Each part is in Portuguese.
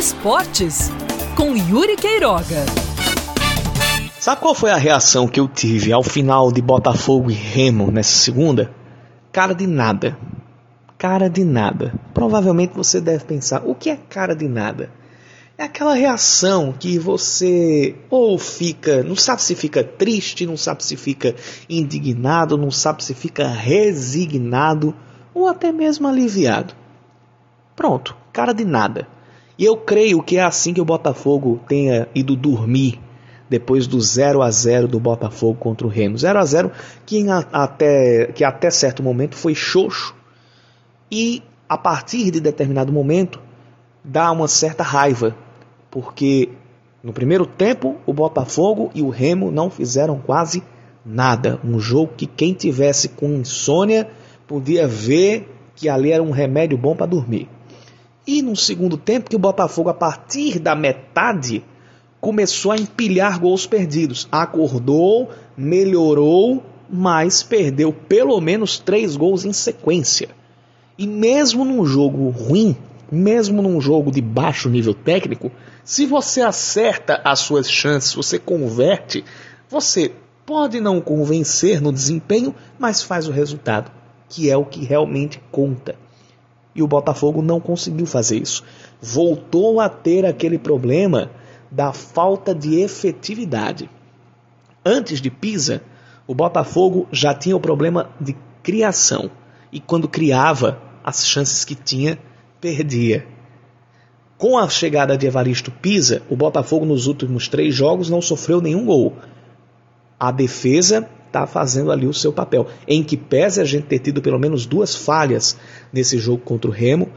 Esportes, com Yuri Queiroga. Sabe qual foi a reação que eu tive ao final de Botafogo e Remo nessa segunda? Cara de nada. Cara de nada. Provavelmente você deve pensar: o que é cara de nada? É aquela reação que você ou fica, não sabe se fica triste, não sabe se fica indignado, não sabe se fica resignado ou até mesmo aliviado. Pronto, cara de nada. E eu creio que é assim que o Botafogo tenha ido dormir depois do 0 a 0 do Botafogo contra o Remo. 0 a 0 que, até, que até certo momento foi xoxo e a partir de determinado momento dá uma certa raiva porque no primeiro tempo o Botafogo e o Remo não fizeram quase nada. Um jogo que quem tivesse com insônia podia ver que ali era um remédio bom para dormir. E no segundo tempo que o Botafogo a partir da metade começou a empilhar gols perdidos. Acordou, melhorou, mas perdeu pelo menos três gols em sequência. E mesmo num jogo ruim, mesmo num jogo de baixo nível técnico, se você acerta as suas chances, você converte, você pode não convencer no desempenho, mas faz o resultado, que é o que realmente conta. E o Botafogo não conseguiu fazer isso. Voltou a ter aquele problema da falta de efetividade. Antes de Pisa, o Botafogo já tinha o problema de criação. E quando criava, as chances que tinha, perdia. Com a chegada de Evaristo Pisa, o Botafogo nos últimos três jogos não sofreu nenhum gol. A defesa está fazendo ali o seu papel. Em que pese a gente ter tido pelo menos duas falhas nesse jogo contra o Remo,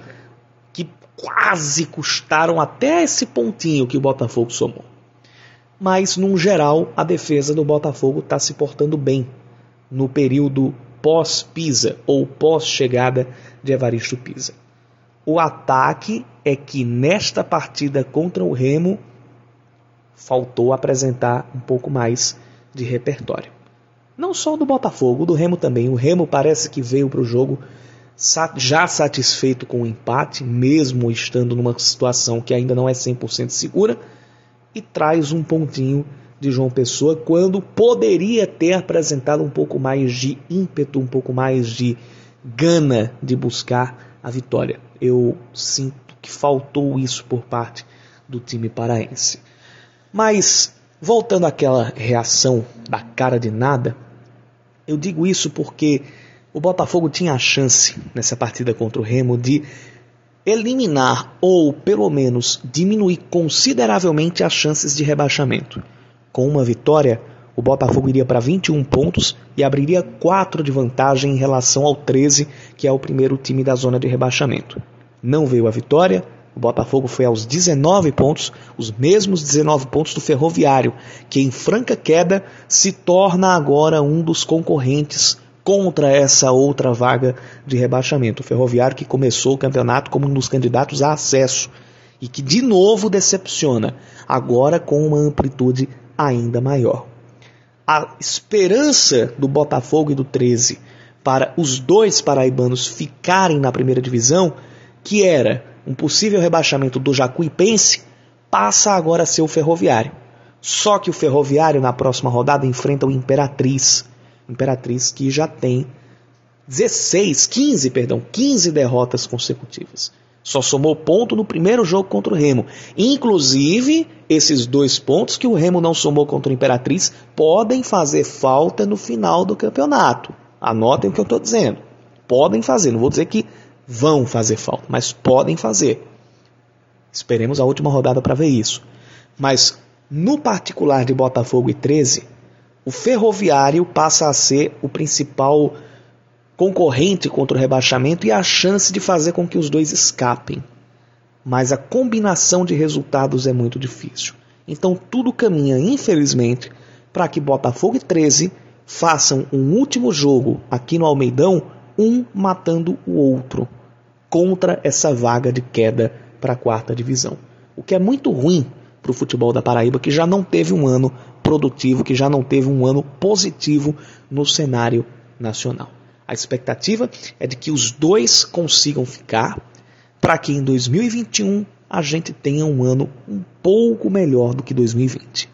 que quase custaram até esse pontinho que o Botafogo somou. Mas, num geral, a defesa do Botafogo está se portando bem no período pós-Pisa ou pós-chegada de Evaristo Pisa. O ataque é que nesta partida contra o Remo faltou apresentar um pouco mais de repertório. Não só do Botafogo, do Remo também. O Remo parece que veio para o jogo já satisfeito com o empate, mesmo estando numa situação que ainda não é 100% segura, e traz um pontinho de João Pessoa quando poderia ter apresentado um pouco mais de ímpeto, um pouco mais de gana de buscar a vitória. Eu sinto que faltou isso por parte do time paraense. Mas, voltando àquela reação da cara de nada, eu digo isso porque o Botafogo tinha a chance nessa partida contra o Remo de eliminar ou pelo menos diminuir consideravelmente as chances de rebaixamento. Com uma vitória, o Botafogo iria para 21 pontos e abriria 4 de vantagem em relação ao 13, que é o primeiro time da zona de rebaixamento. Não veio a vitória, o Botafogo foi aos 19 pontos, os mesmos 19 pontos do Ferroviário, que em franca queda se torna agora um dos concorrentes contra essa outra vaga de rebaixamento. O Ferroviário que começou o campeonato como um dos candidatos a acesso e que de novo decepciona, agora com uma amplitude ainda maior a esperança do Botafogo e do 13 para os dois paraibanos ficarem na primeira divisão, que era um possível rebaixamento do Jacuipense, passa agora a ser o Ferroviário. Só que o Ferroviário na próxima rodada enfrenta o Imperatriz. Imperatriz que já tem 16, 15, perdão, 15 derrotas consecutivas. Só somou ponto no primeiro jogo contra o Remo. Inclusive, esses dois pontos que o Remo não somou contra o Imperatriz podem fazer falta no final do campeonato. Anotem o que eu estou dizendo. Podem fazer, não vou dizer que vão fazer falta, mas podem fazer. Esperemos a última rodada para ver isso. Mas no particular de Botafogo e 13, o Ferroviário passa a ser o principal concorrente contra o rebaixamento e a chance de fazer com que os dois escapem. Mas a combinação de resultados é muito difícil. Então tudo caminha, infelizmente, para que Botafogo e 13 façam um último jogo aqui no Almeidão, um matando o outro, contra essa vaga de queda para a quarta divisão. O que é muito ruim para o futebol da Paraíba, que já não teve um ano produtivo, que já não teve um ano positivo no cenário nacional. A expectativa é de que os dois consigam ficar para que em 2021 a gente tenha um ano um pouco melhor do que 2020.